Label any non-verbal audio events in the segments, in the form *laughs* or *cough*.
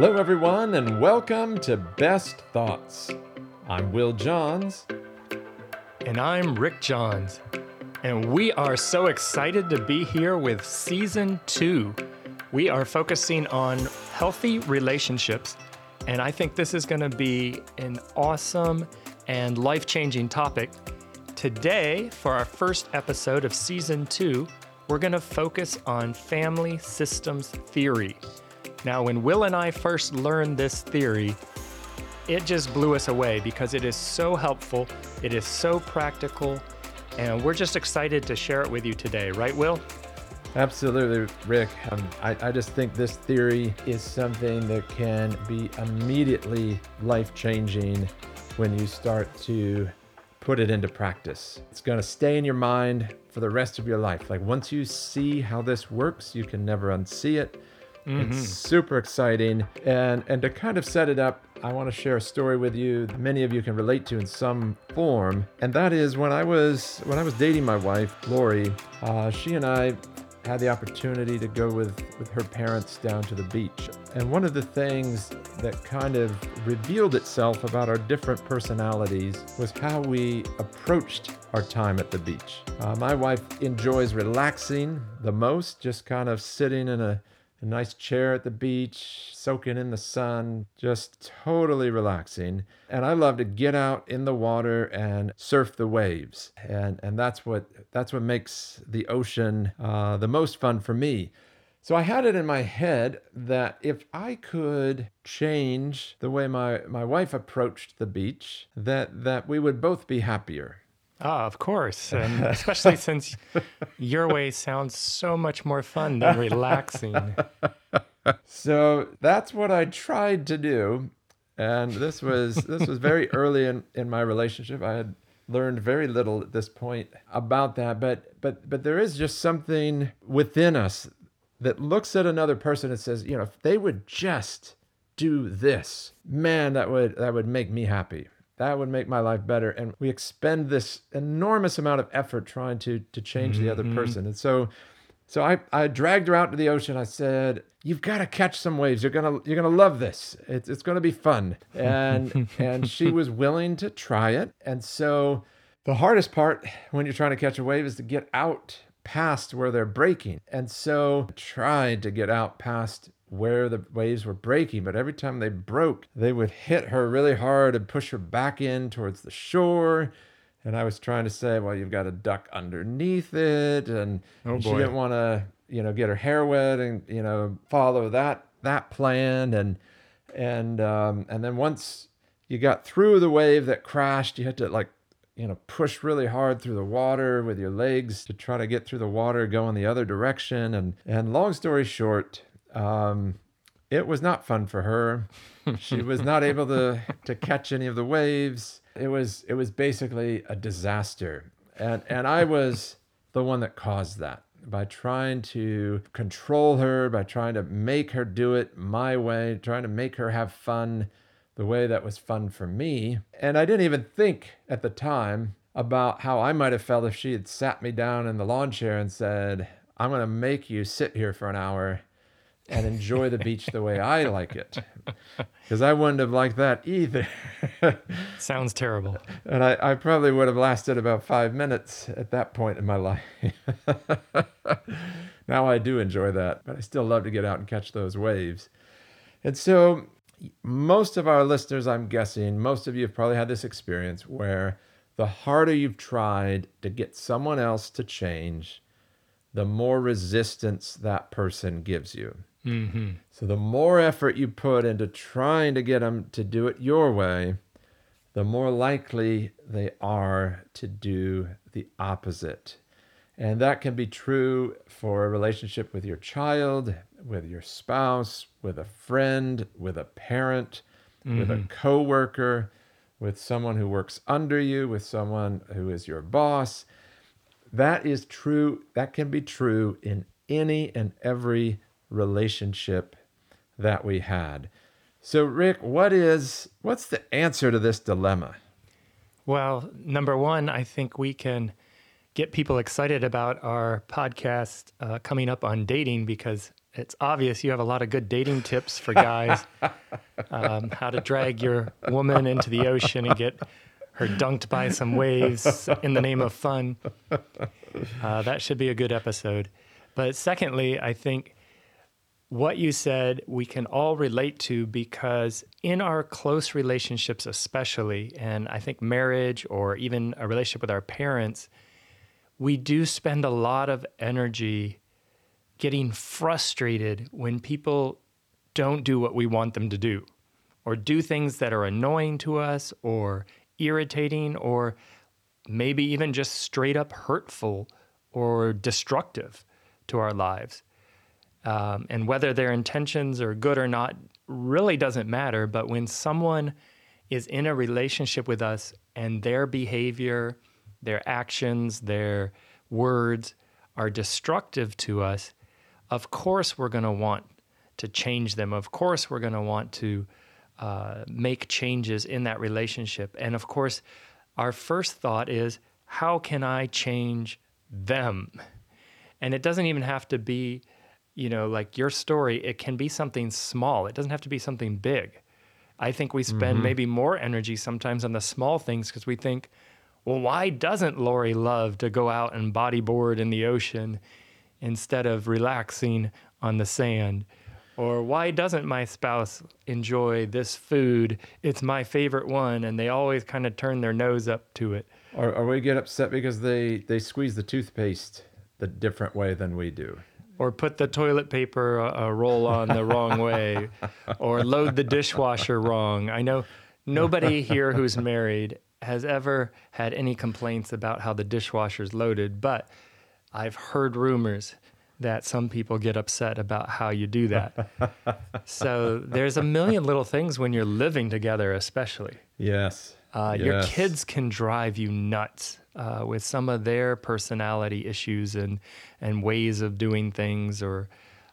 Hello, everyone, and welcome to Best Thoughts. I'm Will Johns. And I'm Rick Johns. And we are so excited to be here with season two. We are focusing on healthy relationships. And I think this is going to be an awesome and life changing topic. Today, for our first episode of season two, we're going to focus on family systems theory. Now, when Will and I first learned this theory, it just blew us away because it is so helpful, it is so practical, and we're just excited to share it with you today, right, Will? Absolutely, Rick. Um, I, I just think this theory is something that can be immediately life changing when you start to put it into practice. It's going to stay in your mind for the rest of your life. Like once you see how this works, you can never unsee it. Mm-hmm. It's super exciting. And and to kind of set it up, I want to share a story with you that many of you can relate to in some form. And that is when I was when I was dating my wife, Lori, uh, she and I had the opportunity to go with, with her parents down to the beach. And one of the things that kind of revealed itself about our different personalities was how we approached our time at the beach. Uh, my wife enjoys relaxing the most, just kind of sitting in a a nice chair at the beach, soaking in the sun, just totally relaxing. And I love to get out in the water and surf the waves, and and that's what that's what makes the ocean uh, the most fun for me. So I had it in my head that if I could change the way my, my wife approached the beach, that that we would both be happier. Ah, of course. *laughs* And especially since your way sounds so much more fun than relaxing. So that's what I tried to do. And this was this was very *laughs* early in, in my relationship. I had learned very little at this point about that. But but but there is just something within us that looks at another person and says, you know, if they would just do this, man, that would that would make me happy that would make my life better and we expend this enormous amount of effort trying to to change mm-hmm. the other mm-hmm. person and so so I, I dragged her out to the ocean. I said, "You've got to catch some waves. You're gonna you're gonna love this. It's it's gonna be fun." And *laughs* and she was willing to try it. And so the hardest part when you're trying to catch a wave is to get out past where they're breaking. And so I tried to get out past where the waves were breaking, but every time they broke, they would hit her really hard and push her back in towards the shore. And I was trying to say, well, you've got to duck underneath it, and, oh and she didn't want to, you know, get her hair wet and you know follow that that plan, and and um, and then once you got through the wave that crashed, you had to like you know push really hard through the water with your legs to try to get through the water, go in the other direction, and and long story short, um, it was not fun for her. She was not able to to catch any of the waves. It was it was basically a disaster, and and I was the one that caused that by trying to control her, by trying to make her do it my way, trying to make her have fun the way that was fun for me. And I didn't even think at the time about how I might have felt if she had sat me down in the lawn chair and said, I'm going to make you sit here for an hour and enjoy the beach the way I like it. *laughs* Because I wouldn't have liked that either. *laughs* Sounds terrible. And I, I, probably would have lasted about five minutes at that point in my life. *laughs* now I do enjoy that, but I still love to get out and catch those waves. And so, most of our listeners, I'm guessing, most of you have probably had this experience where the harder you've tried to get someone else to change, the more resistance that person gives you. Mm-hmm. So the more effort you put into trying to get them to do it your way, the more likely they are to do the opposite. And that can be true for a relationship with your child, with your spouse, with a friend, with a parent, mm-hmm. with a mm-hmm. coworker, with someone who works under you, with someone who is your boss. That is true. That can be true in any and every relationship that we had. So Rick, what is what's the answer to this dilemma? Well, number one, I think we can get people excited about our podcast uh, coming up on dating because it's obvious you have a lot of good dating tips for guys. *laughs* um, how to drag your woman into the ocean and get her dunked by some waves in the name of fun. Uh, that should be a good episode. But secondly, I think what you said we can all relate to because in our close relationships, especially, and I think marriage or even a relationship with our parents, we do spend a lot of energy getting frustrated when people don't do what we want them to do or do things that are annoying to us or irritating or maybe even just straight up hurtful or destructive to our lives. Um, and whether their intentions are good or not really doesn't matter. But when someone is in a relationship with us and their behavior, their actions, their words are destructive to us, of course we're going to want to change them. Of course we're going to want to uh, make changes in that relationship. And of course, our first thought is, how can I change them? And it doesn't even have to be, you know, like your story, it can be something small, it doesn't have to be something big. I think we spend mm-hmm. maybe more energy sometimes on the small things because we think, well, why doesn't Lori love to go out and bodyboard in the ocean instead of relaxing on the sand? Or why doesn't my spouse enjoy this food? It's my favorite one, and they always kind of turn their nose up to it. Or, or we get upset because they, they squeeze the toothpaste the different way than we do. Or put the toilet paper uh, roll on the wrong *laughs* way, or load the dishwasher wrong. I know nobody here who's married has ever had any complaints about how the dishwasher's loaded, but I've heard rumors that some people get upset about how you do that. *laughs* so there's a million little things when you're living together, especially. Yes. Uh, yes. Your kids can drive you nuts uh, with some of their personality issues and and ways of doing things, or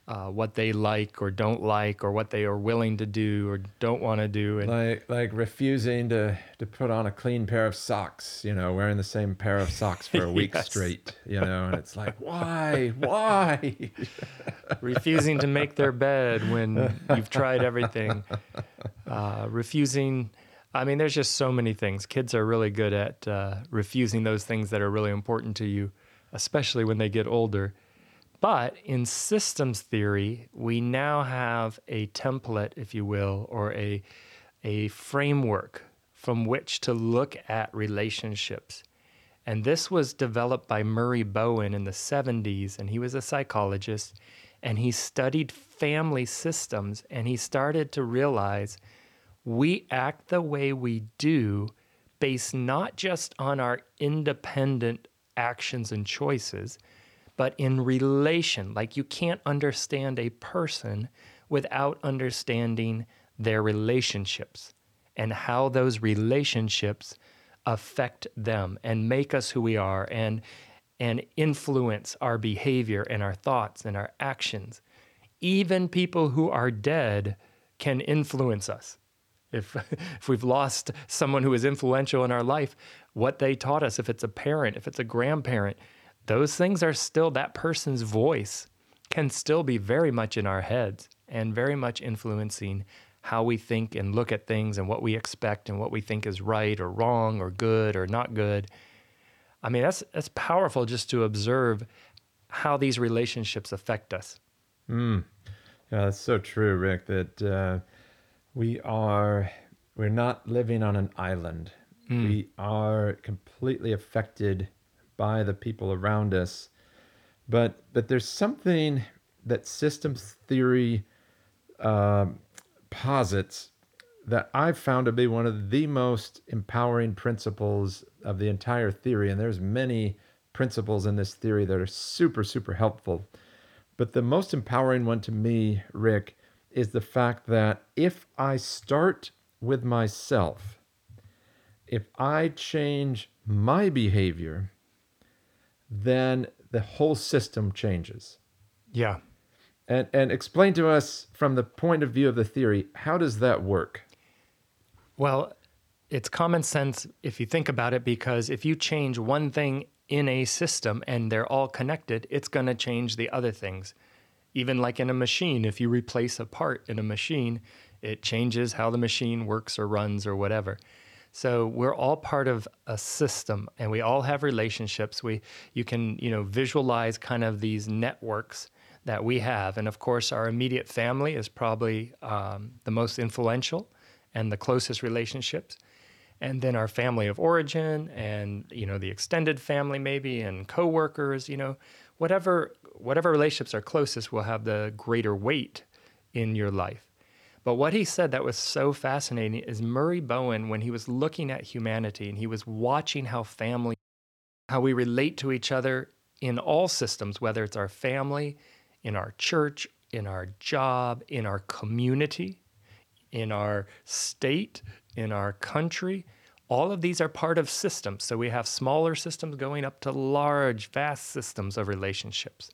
uh, what they like or don't like, or what they are willing to do or don't want to do. And like like refusing to to put on a clean pair of socks, you know, wearing the same pair of socks for a *laughs* week yes. straight, you know, and it's like, *laughs* why, why? *laughs* refusing to make their bed when you've tried everything. Uh, refusing. I mean, there's just so many things. Kids are really good at uh, refusing those things that are really important to you, especially when they get older. But in systems theory, we now have a template, if you will, or a, a framework from which to look at relationships. And this was developed by Murray Bowen in the 70s, and he was a psychologist. And he studied family systems, and he started to realize we act the way we do based not just on our independent actions and choices, but in relation. Like you can't understand a person without understanding their relationships and how those relationships affect them and make us who we are and and influence our behavior and our thoughts and our actions. Even people who are dead can influence us. If, *laughs* if we've lost someone who is influential in our life, what they taught us, if it's a parent, if it's a grandparent, those things are still that person's voice can still be very much in our heads and very much influencing how we think and look at things and what we expect and what we think is right or wrong or good or not good. I mean, that's that's powerful just to observe how these relationships affect us. Mm. Yeah, that's so true, Rick. That uh, we are we're not living on an island. Mm. We are completely affected by the people around us. But but there's something that systems theory uh, posits that I've found to be one of the most empowering principles of the entire theory. And there's many principles in this theory that are super super helpful. But the most empowering one to me, Rick, is the fact that if I start with myself, if I change my behavior, then the whole system changes. Yeah. And and explain to us from the point of view of the theory, how does that work? Well, it's common sense if you think about it because if you change one thing in a system and they're all connected, it's going to change the other things. Even like in a machine, if you replace a part in a machine, it changes how the machine works or runs or whatever. So we're all part of a system and we all have relationships. We you can, you know, visualize kind of these networks that we have. And of course, our immediate family is probably um, the most influential and the closest relationships. And then our family of origin and, you know, the extended family maybe and coworkers, you know, whatever whatever relationships are closest will have the greater weight in your life. But what he said that was so fascinating is Murray Bowen, when he was looking at humanity and he was watching how family, how we relate to each other in all systems, whether it's our family, in our church, in our job, in our community, in our state, in our country. All of these are part of systems. So we have smaller systems going up to large, vast systems of relationships.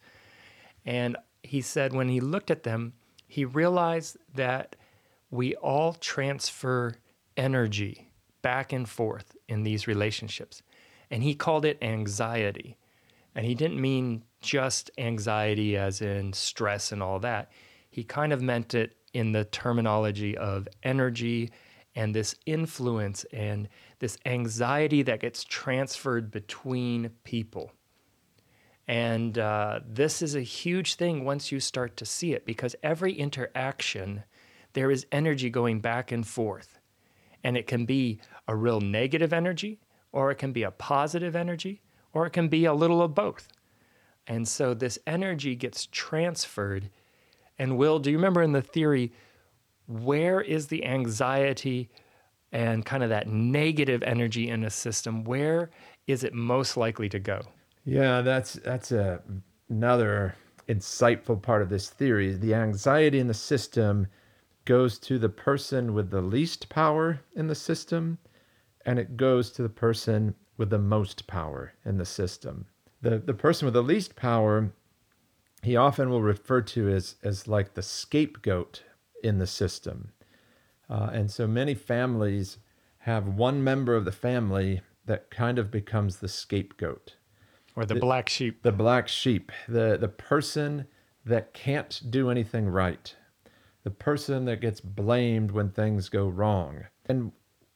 And he said when he looked at them, he realized that we all transfer energy back and forth in these relationships. And he called it anxiety. And he didn't mean just anxiety as in stress and all that. He kind of meant it in the terminology of energy and this influence and this anxiety that gets transferred between people. And uh, this is a huge thing once you start to see it because every interaction there is energy going back and forth. And it can be a real negative energy, or it can be a positive energy, or it can be a little of both. And so this energy gets transferred. And Will, do you remember in the theory, where is the anxiety and kind of that negative energy in a system? Where is it most likely to go? Yeah, that's that's a, another insightful part of this theory. The anxiety in the system goes to the person with the least power in the system, and it goes to the person with the most power in the system. The, the person with the least power, he often will refer to as, as like the scapegoat in the system. Uh, and so many families have one member of the family that kind of becomes the scapegoat. Or the, the black sheep. The black sheep, the, the person that can't do anything right the person that gets blamed when things go wrong. And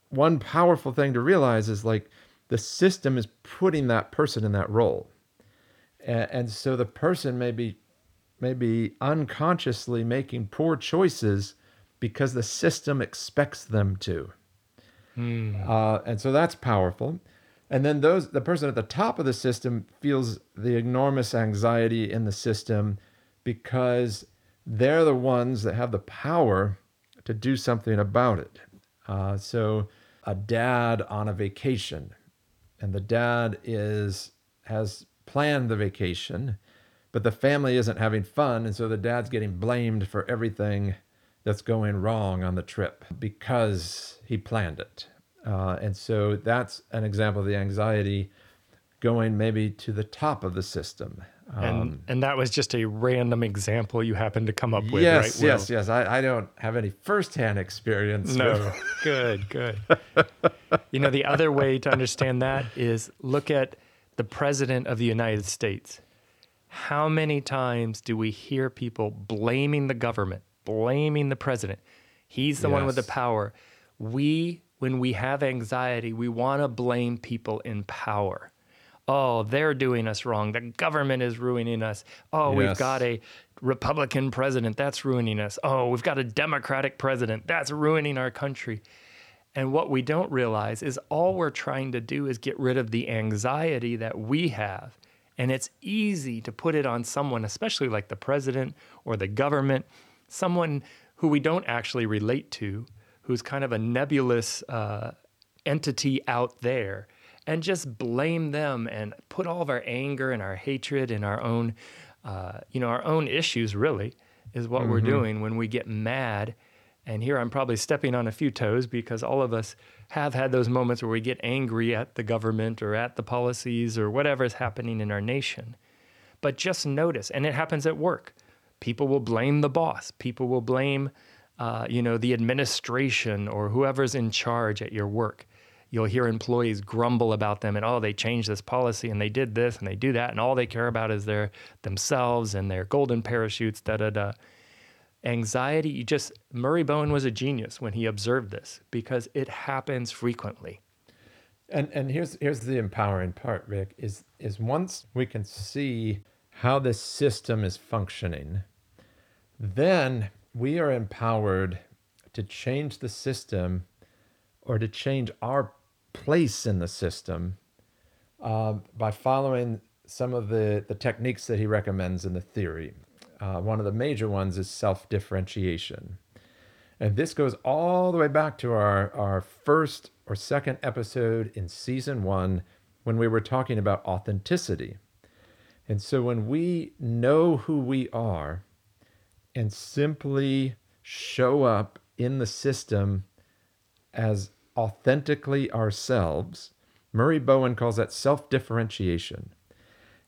one powerful thing to realize is like the system is putting that person in that role. And, and so the person may be maybe unconsciously making poor choices because the system expects them to. Hmm. Uh, and so that's powerful. And then those the person at the top of the system feels the enormous anxiety in the system because they're the ones that have the power to do something about it. Uh, so, a dad on a vacation, and the dad is has planned the vacation, but the family isn't having fun, and so the dad's getting blamed for everything that's going wrong on the trip because he planned it. Uh, and so that's an example of the anxiety going maybe to the top of the system. And um, and that was just a random example you happened to come up with, yes, right? Yes, yes, I, I don't have any firsthand experience. No, with... *laughs* good, good. you know, the other way to understand that is look at the president of the United States. How many times do we hear people blaming the government, blaming the president? He's the yes. one with the power. We, when we have anxiety, we want to blame people in power oh, they're doing us wrong. The government is ruining us. Oh, yes. we've got a Republican president. That's ruining us. Oh, we've got a Democratic president. That's ruining our country. And what we don't realize is all we're trying to do is get rid of the anxiety that we have. And it's easy to put it on someone, especially like the president or the government, someone who we don't actually relate to, who's kind of a nebulous uh, entity out there and just blame them and put all of our anger and our hatred and our own, uh, you know, our own issues really is what mm-hmm. we're doing when we get mad. And here I'm probably stepping on a few toes because all of us have had those moments where we get angry at the government or at the policies or whatever is happening in our nation. But just notice, and it happens at work. People will blame the boss. People will blame, uh, you know, the administration or whoever's in charge at your work you'll hear employees grumble about them and oh they changed this policy and they did this and they do that and all they care about is their themselves and their golden parachutes da da da anxiety you just murray bowen was a genius when he observed this because it happens frequently And and here's here's the empowering part, Rick, is is once we can see how this system is functioning, then we are empowered to change the system or to change our place in the system uh, by following some of the, the techniques that he recommends in the theory. Uh, one of the major ones is self differentiation. And this goes all the way back to our, our first or second episode in season one when we were talking about authenticity. And so when we know who we are and simply show up in the system as authentically ourselves, Murray Bowen calls that self differentiation.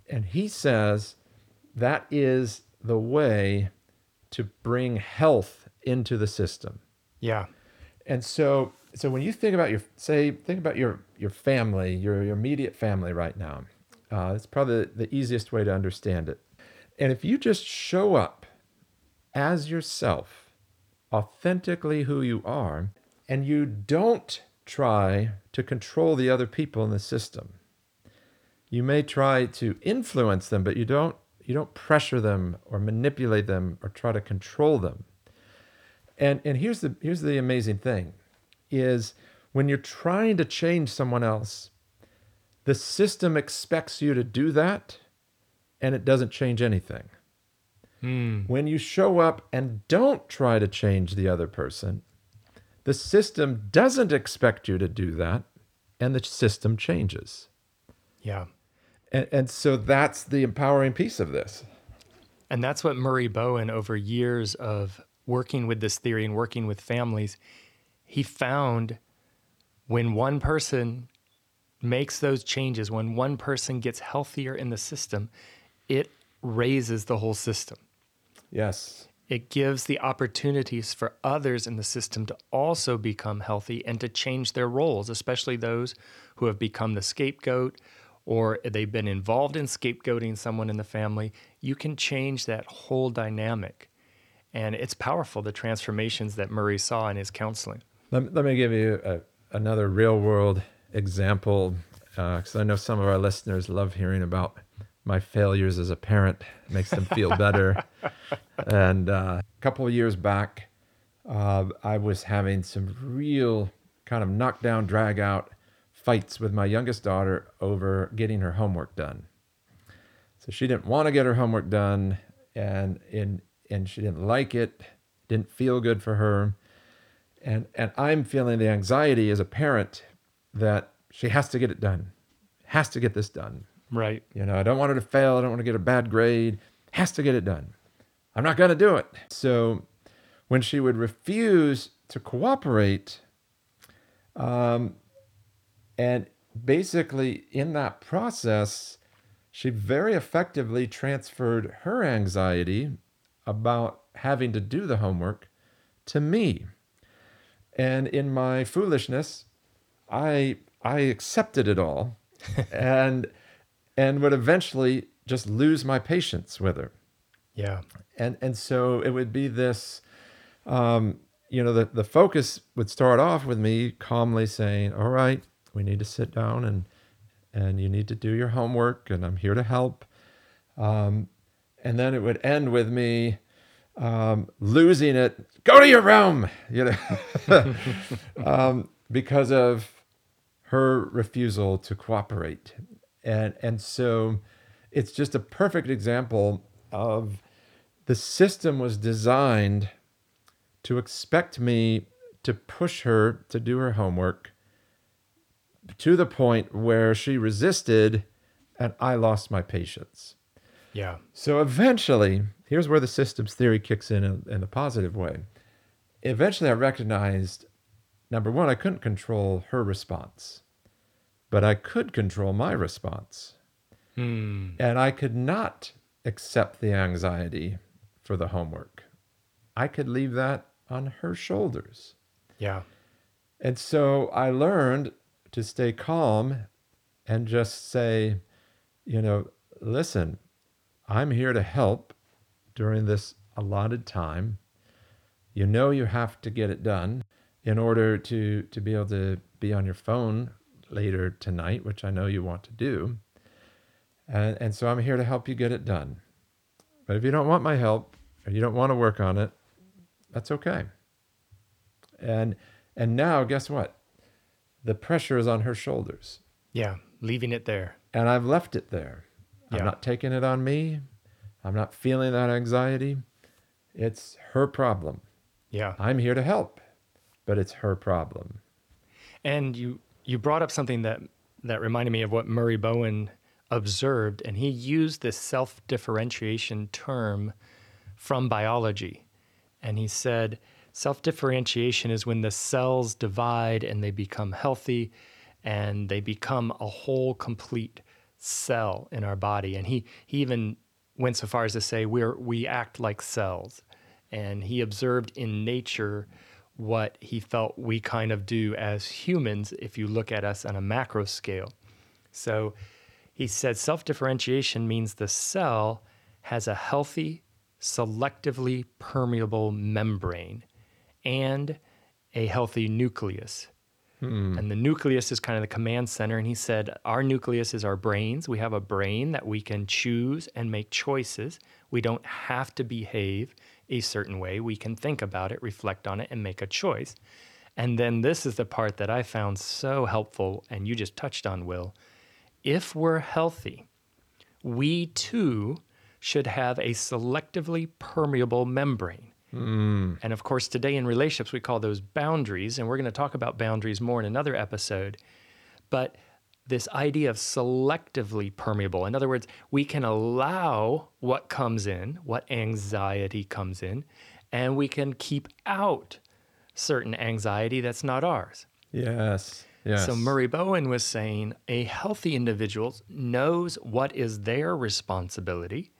And he says that is the way to bring health into the system. yeah And so so when you think about your say think about your your family, your, your immediate family right now. Uh, it's probably the, the easiest way to understand it. And if you just show up as yourself, authentically who you are, and you don't try to control the other people in the system. You may try to influence them, but you don't you don't pressure them or manipulate them or try to control them. And and here's the here's the amazing thing is when you're trying to change someone else, the system expects you to do that and it doesn't change anything. Hmm. When you show up and don't try to change the other person, the system doesn't expect you to do that and the system changes. yeah And, and so that's the empowering piece of this. And that's what Murray Bowen, over years of working with this theory and working with families, he found when one person makes those changes, when one person gets healthier in the system, it raises the whole system. Yes. It gives the opportunities for others in the system to also become healthy and to change their roles, especially those who have become the scapegoat or they've been involved in scapegoating someone in the family. You can change that whole dynamic. And it's powerful, the transformations that Murray saw in his counseling. Let, let me give you a, another real world example because I know some of our listeners love hearing about my failures as a parent. It makes them feel better. *laughs* and uh, a couple of years back, uh, I was having some real kind of knockdown, drag out fights with my youngest daughter over getting her homework done. So she didn't want to get her homework done, and and and she didn't like it. Didn't feel good for her, and and I'm feeling the anxiety as a parent that she has to get it done, has to get this done. Right. You know, I don't want her to fail. I don't want to get a bad grade. Has to get it done. I'm not going to do it. So when she would refuse to cooperate, um, and basically in that process, she very effectively transferred her anxiety about having to do the homework to me. And in my foolishness, I I accepted it all *laughs* and and would eventually just lose my patience with her. Yeah. And and so it would be this um, you know, the, the focus would start off with me calmly saying, All right, we need to sit down and and you need to do your homework and I'm here to help. Um, and then it would end with me um, losing it. Go to your room, you know, *laughs* um, because of her refusal to cooperate. And and so it's just a perfect example of the system was designed to expect me to push her to do her homework to the point where she resisted and I lost my patience. Yeah. So eventually, here's where the systems theory kicks in in, in a positive way. Eventually, I recognized number one, I couldn't control her response, but I could control my response. Hmm. And I could not accept the anxiety for the homework. I could leave that on her shoulders. Yeah. And so I learned to stay calm and just say, you know, listen, I'm here to help during this allotted time. You know you have to get it done in order to to be able to be on your phone later tonight, which I know you want to do. And, and so I'm here to help you get it done. But if you don't want my help or you don't want to work on it, that's okay. And and now guess what? The pressure is on her shoulders. Yeah, leaving it there. And I've left it there. Yeah. I'm not taking it on me. I'm not feeling that anxiety. It's her problem. Yeah. I'm here to help, but it's her problem. And you you brought up something that that reminded me of what Murray Bowen observed, and he used this self differentiation term from biology. And he said self differentiation is when the cells divide and they become healthy and they become a whole, complete cell in our body. And he, he even went so far as to say we're, we act like cells. And he observed in nature what he felt we kind of do as humans if you look at us on a macro scale. So he said self differentiation means the cell has a healthy, selectively permeable membrane and a healthy nucleus. Hmm. And the nucleus is kind of the command center. And he said, Our nucleus is our brains. We have a brain that we can choose and make choices. We don't have to behave a certain way. We can think about it, reflect on it, and make a choice. And then this is the part that I found so helpful, and you just touched on, Will. If we're healthy, we too should have a selectively permeable membrane. Mm. And of course, today in relationships, we call those boundaries, and we're going to talk about boundaries more in another episode. But this idea of selectively permeable, in other words, we can allow what comes in, what anxiety comes in, and we can keep out certain anxiety that's not ours. Yes. Yes. So Murray Bowen was saying a healthy individual knows what is their responsibility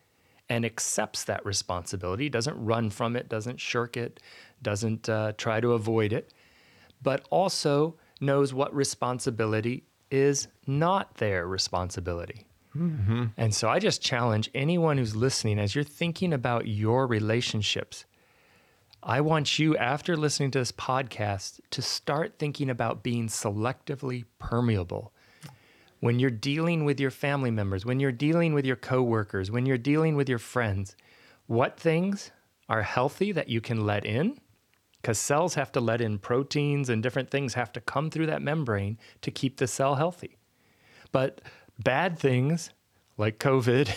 and accepts that responsibility, doesn't run from it, doesn't shirk it, doesn't uh, try to avoid it, but also knows what responsibility is not their responsibility. And so I just challenge anyone who's listening as you're thinking about your relationships. I want you, after listening to this podcast, to start thinking about being selectively permeable. When you're dealing with your family members, when you're dealing with your coworkers, when you're dealing with your friends, what things are healthy that you can let in? Because cells have to let in proteins and different things have to come through that membrane to keep the cell healthy. But bad things like COVID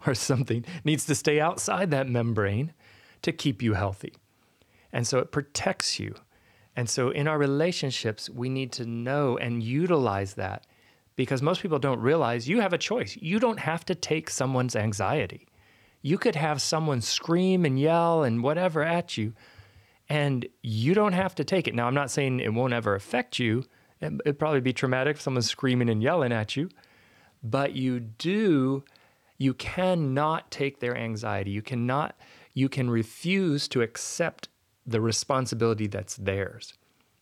*laughs* or something needs to stay outside that membrane to keep you healthy. And so it protects you. And so in our relationships, we need to know and utilize that because most people don't realize you have a choice. You don't have to take someone's anxiety. You could have someone scream and yell and whatever at you, and you don't have to take it. Now, I'm not saying it won't ever affect you. It- It'd probably be traumatic if someone's screaming and yelling at you, but you do, you cannot take their anxiety. You cannot, you can refuse to accept the responsibility that's theirs.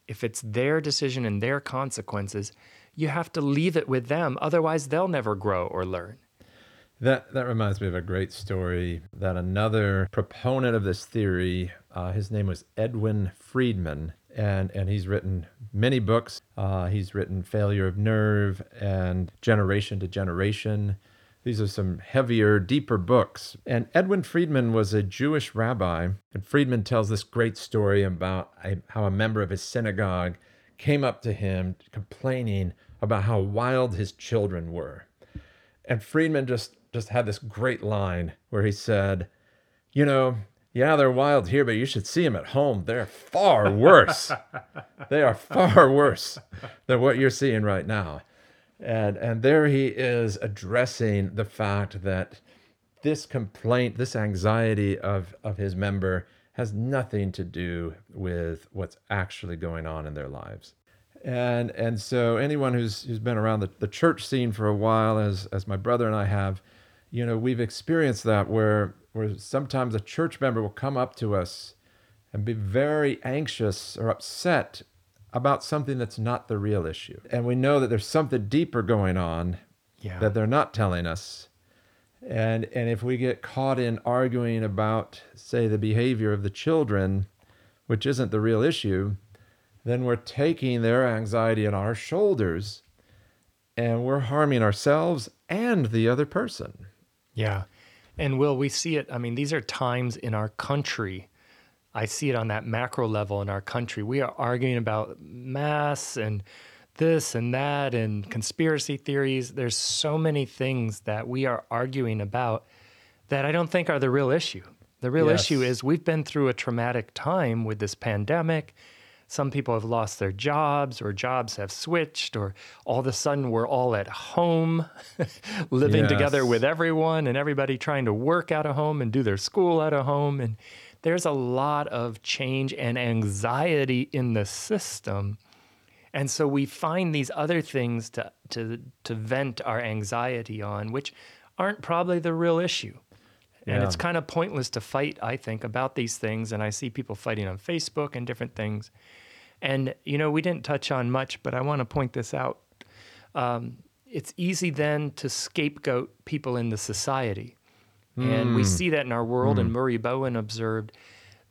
If it's their decision and their consequences, you have to leave it with them. Otherwise, they'll never grow or learn. That that reminds me of a great story that another proponent of this theory, uh, his name was Edwin Friedman, and and he's written many books. Uh, he's written Failure of Nerve and Generation to Generation. These are some heavier, deeper books. And Edwin Friedman was a Jewish rabbi, and Friedman tells this great story about a, how a member of his synagogue came up to him complaining about how wild his children were. And Friedman just just had this great line where he said, "You know, yeah, they're wild here, but you should see them at home. They're far worse. *laughs* they are far worse than what you're seeing right now." And and there he is addressing the fact that this complaint, this anxiety of of his member has nothing to do with what's actually going on in their lives and and so anyone who's who's been around the, the church scene for a while as as my brother and I have you know we've experienced that where where sometimes a church member will come up to us and be very anxious or upset about something that's not the real issue. And we know that there's something deeper going on Yeah. that they're not telling us. And and if we get caught in arguing about say the behavior of the children, which isn't the real issue, then we're taking their anxiety on our shoulders and we're harming ourselves and the other person. Yeah. And will we see it? I mean, these are times in our country. I see it on that macro level in our country. We are arguing about mass and this and that and conspiracy theories. There's so many things that we are arguing about that I don't think are the real issue. The real Yes. issue is we've been through a traumatic time with this pandemic. Some people have lost their jobs, or jobs have switched, or all of a sudden we're all at home *laughs* living together with everyone and everybody trying to work out of home and do their school out of home. And there's a lot of change and anxiety in the system. And so we find these other things to, to, to vent our anxiety on, which aren't probably the real issue. And it's kind of pointless to fight, I think, about these things. And I see people fighting on Facebook and different things. And, you know, we didn't touch on much, but I want to point this out. Um, it's easy then to scapegoat people in the society. And we see that in our world. And Murray Bowen observed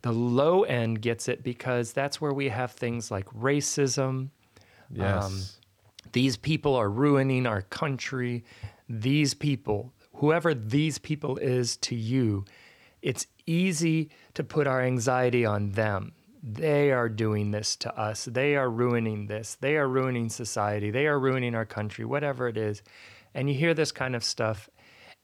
the low end gets it because that's where we have things like racism. Yes. Um, these people are ruining our country. These people, whoever these people is to you, it's easy to put our anxiety on them. They are doing this to us. They are ruining this. They are ruining society. They are ruining our country, whatever it is. And you hear this kind of stuff.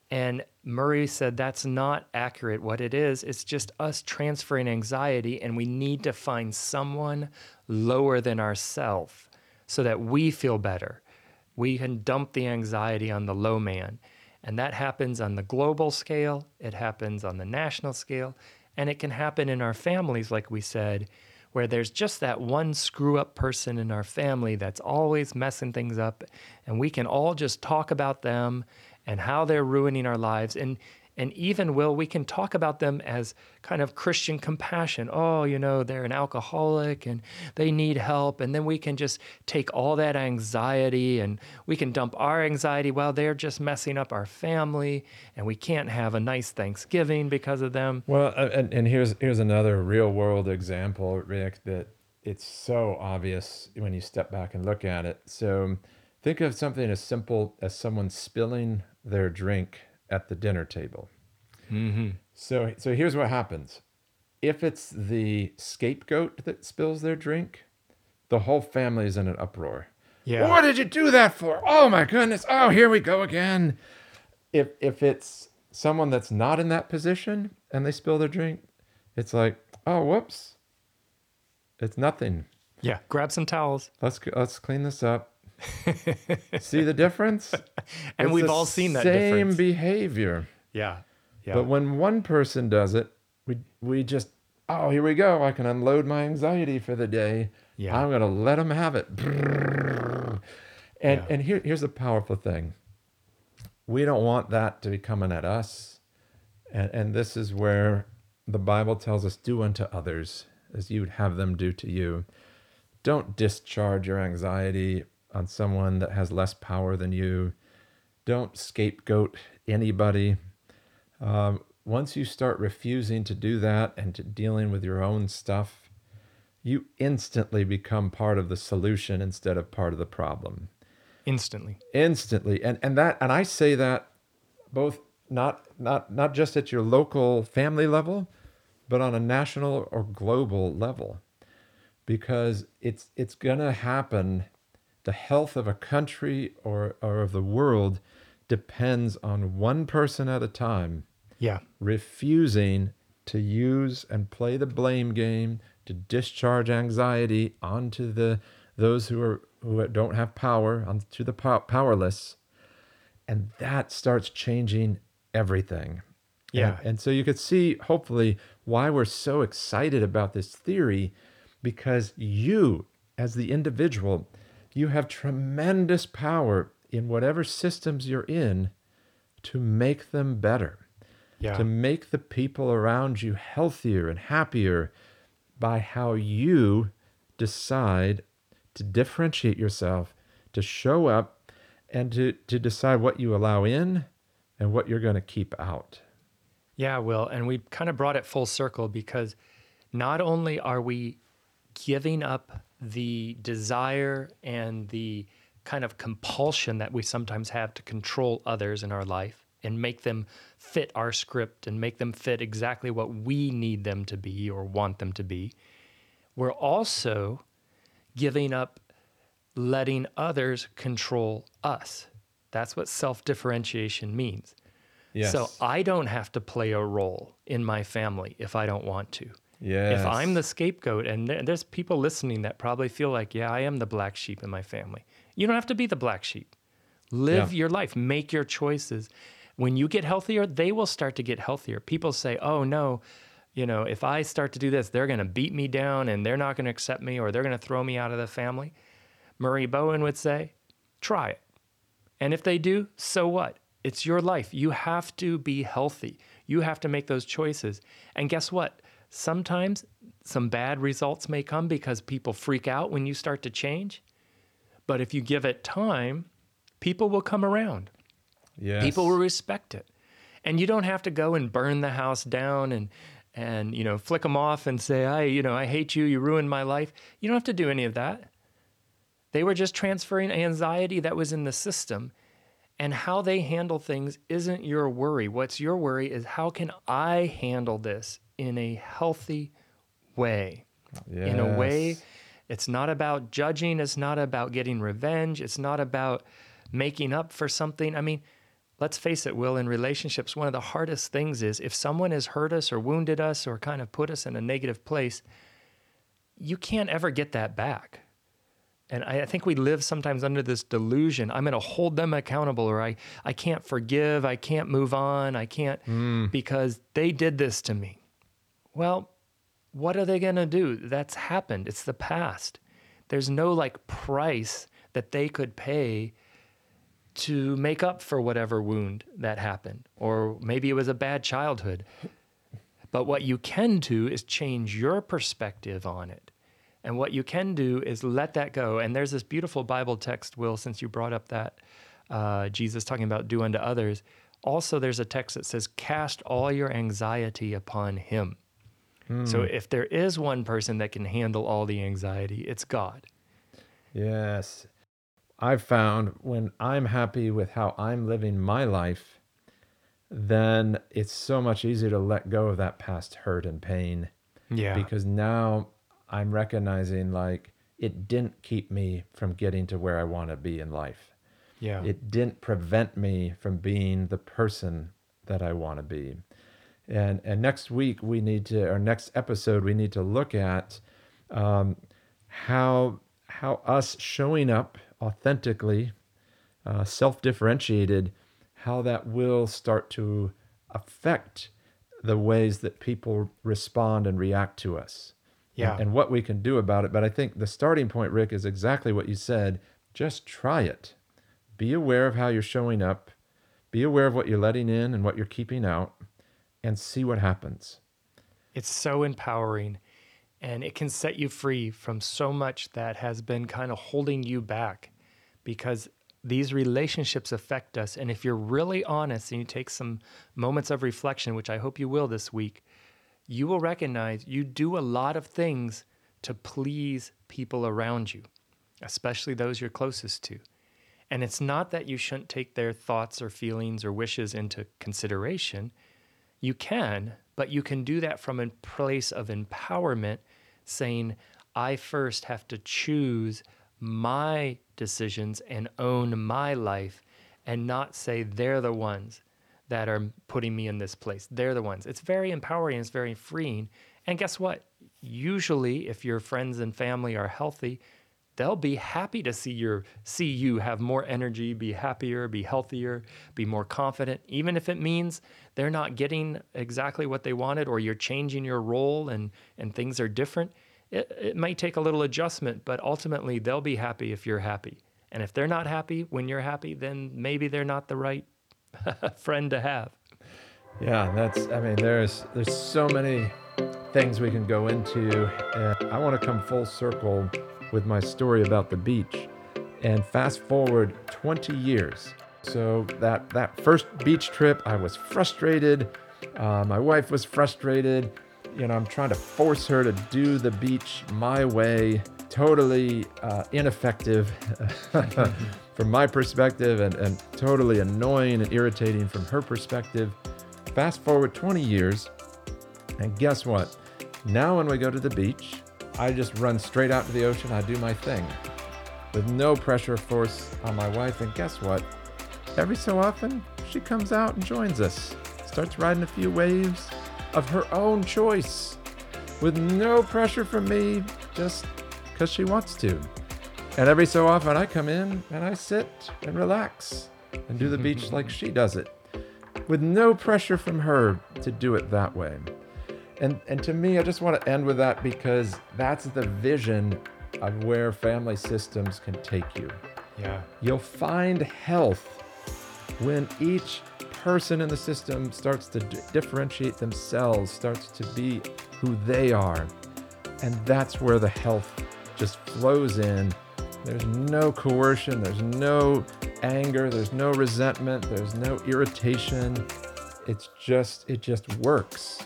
And Murray said that's not accurate. What it is, it's just us transferring anxiety, and we need to find someone lower than ourselves so that we feel better. We can dump the anxiety on the low man. And that happens on the global scale, it happens on the national scale, and it can happen in our families, like we said, where there's just that one screw up person in our family that's always messing things up. And we can all just talk about them and how they're ruining our lives. And and even will we can talk about them as kind of Christian compassion. Oh, you know, they're an alcoholic and they need help. And then we can just take all that anxiety and we can dump our anxiety. Well, they're just messing up our family and we can't have a nice Thanksgiving because of them. Well, uh, and, and here's here's another real world example, Rick, that it's so obvious when you step back and look at it. So think of something as simple as someone spilling their drink at the dinner table. Mm-hmm. So so here's what happens. If it's the scapegoat that spills their drink, the whole family is in an uproar. Yeah. What did you do that for? Oh my goodness. Oh, here we go again. If if it's someone that's not in that position and they spill their drink, it's like, "Oh, whoops. It's nothing. Yeah. Grab some towels. Let's let's clean this up." *laughs* See the difference? *laughs* And It's we've all seen that same difference. behavior. yeah. Yeah. But when one person does it, we we just oh here we go. I can unload my anxiety for the day. Yeah. I'm gonna let them have it. And Yeah. and here here's the powerful thing. We don't want that to be coming at us. And and this is where the Bible tells us do unto others as you would have them do to you. Don't discharge your anxiety on someone that has less power than you. Don't scapegoat anybody. Um, once you start refusing to do that and to dealing with your own stuff, you instantly become part of the solution instead of part of the problem. Instantly. Instantly. And and that and I say that both not not not just at your local family level, but on a national or global level. Because it's it's gonna happen. The health of a country or, or of the world depends on one person at a time Yeah. refusing to use and play the blame game to discharge anxiety onto the those who are who don't have power onto the pow- powerless and that starts changing everything Yeah. and, and so you could see hopefully why we're so excited about this theory because you as the individual you have tremendous power in whatever systems you're in to make them better Yeah. to make the people around you healthier and happier by how you decide to differentiate yourself, to show up, and to, to decide what you allow in and what you're going to keep out. Yeah, Will. And we kind of brought it full circle because not only are we giving up the desire and the kind of compulsion that we sometimes have to control others in our life and make them fit our script and make them fit exactly what we need them to be or want them to be, we're also giving up letting others control us. That's what self differentiation means. Yes. So I don't have to play a role in my family if I don't want to. Yes. If I'm the scapegoat, and there- there's people listening that probably feel like, yeah, I am the black sheep in my family. You don't have to be the black sheep. Live Yeah. your life, make your choices. When you get healthier, they will start to get healthier. People say, oh no, you know, if I start to do this, they're going to beat me down and they're not going to accept me or they're going to throw me out of the family. Murray Bowen would say, try it. And if they do, so what? It's your life. You have to be healthy. You have to make those choices. And guess what? Sometimes some bad results may come because people freak out when you start to change. But if you give it time, people will come around. yes. People will respect it. And you don't have to go and burn the house down and and you know flick them off and say, "I, you know, I hate you. You ruined my life." You don't have to do any of that. They were just transferring anxiety that was in the system. And how they handle things isn't your worry. What's your worry is how can I handle this in a healthy way? In a way, it's not about judging, it's not about getting revenge, it's not about making up for something. I mean, let's face it, Will, in relationships, one of the hardest things is if someone has hurt us or wounded us or kind of put us in a negative place, you can't ever get that back. And I, I think we live sometimes under this delusion I'm going to hold them accountable, or I, I can't forgive, I can't move on, I can't mm. because they did this to me. Well, what are they going to do? That's happened. It's the past. There's no like price that they could pay to make up for whatever wound that happened. Or maybe it was a bad childhood. But what you can do is change your perspective on it. And what you can do is let that go. And there's this beautiful Bible text, Will, since you brought up that uh, Jesus talking about do unto others. Also, there's a text that says, Cast all your anxiety upon him. So hmm. if there is one person that can handle all the anxiety, it's God. Yes. I've found when I'm happy with how I'm living my life, then it's so much easier to let go of that past hurt and pain Yeah. because now I'm recognizing like it didn't keep me from getting to where I want to be in life. yeah. It didn't prevent me from being the person that I want to be. And and next week we need to, or next episode we need to look at um, how how us showing up authentically, uh, self-differentiated, how that will start to affect the ways that people respond and react to us. and- Yeah. and what we can do about it. But I think the starting point, Rick, is exactly what you said. Just try it. Be aware of how you're showing up. Be aware of what you're letting in and what you're keeping out, and see what happens. It's so empowering and it can set you free from so much that has been kind of holding you back because these relationships affect us. And if you're really honest and you take some moments of reflection, which I hope you will this week, you will recognize you do a lot of things to please people around you, especially those you're closest to. And it's not that you shouldn't take their thoughts or feelings or wishes into consideration. You can, but you can do that from a place of empowerment, saying, I first have to choose my decisions and own my life and not say they're the ones that are putting me in this place. They're the ones. It's very empowering, it's very freeing. And guess what? Usually, if your friends and family are healthy, they'll be happy to see your see you have more energy, be happier, be healthier, be more confident, even if it means they're not getting exactly what they wanted or you're changing your role and and things are different. It, it might take a little adjustment, but ultimately they'll be happy if you're happy. And if they're not happy when you're happy, then maybe they're not the right *laughs* friend to have. Yeah, that's. I mean, there's there's so many things we can go into. And I want to come full circle with my story about the beach. And fast forward 20 years. So that that first beach trip, I was frustrated. Uh, my wife was frustrated. You know, I'm trying to force her to do the beach my way. Totally uh, ineffective *laughs* from my perspective, and, and totally annoying and irritating from her perspective. Fast forward 20 years, and guess what? Now, when we go to the beach, I just run straight out to the ocean. I do my thing with no pressure force on my wife. And guess what? Every so often, she comes out and joins us, starts riding a few waves of her own choice with no pressure from me, just because she wants to. And every so often, I come in and I sit and relax and do the beach *laughs* like she does it, with no pressure from her to do it that way. And, and to me, I just want to end with that because that's the vision of where family systems can take you. Yeah. You'll find health when each person in the system starts to d- differentiate themselves, starts to be who they are. And that's where the health just flows in. There's no coercion, there's no anger, there's no resentment, there's no irritation. It's just it just works.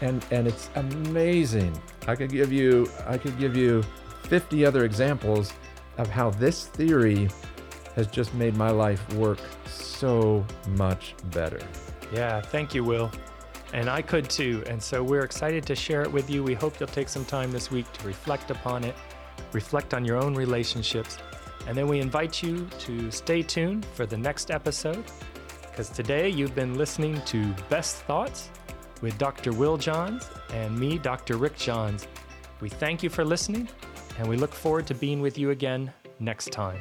And and it's amazing. I could give you I could give you 50 other examples of how this theory has just made my life work so much better. Yeah, thank you, Will. And I could too. And so we're excited to share it with you. We hope you'll take some time this week to reflect upon it, reflect on your own relationships. And then we invite you to stay tuned for the next episode because today you've been listening to Best Thoughts with Dr. Will Johns and me, Dr. Rick Johns. We thank you for listening and we look forward to being with you again next time.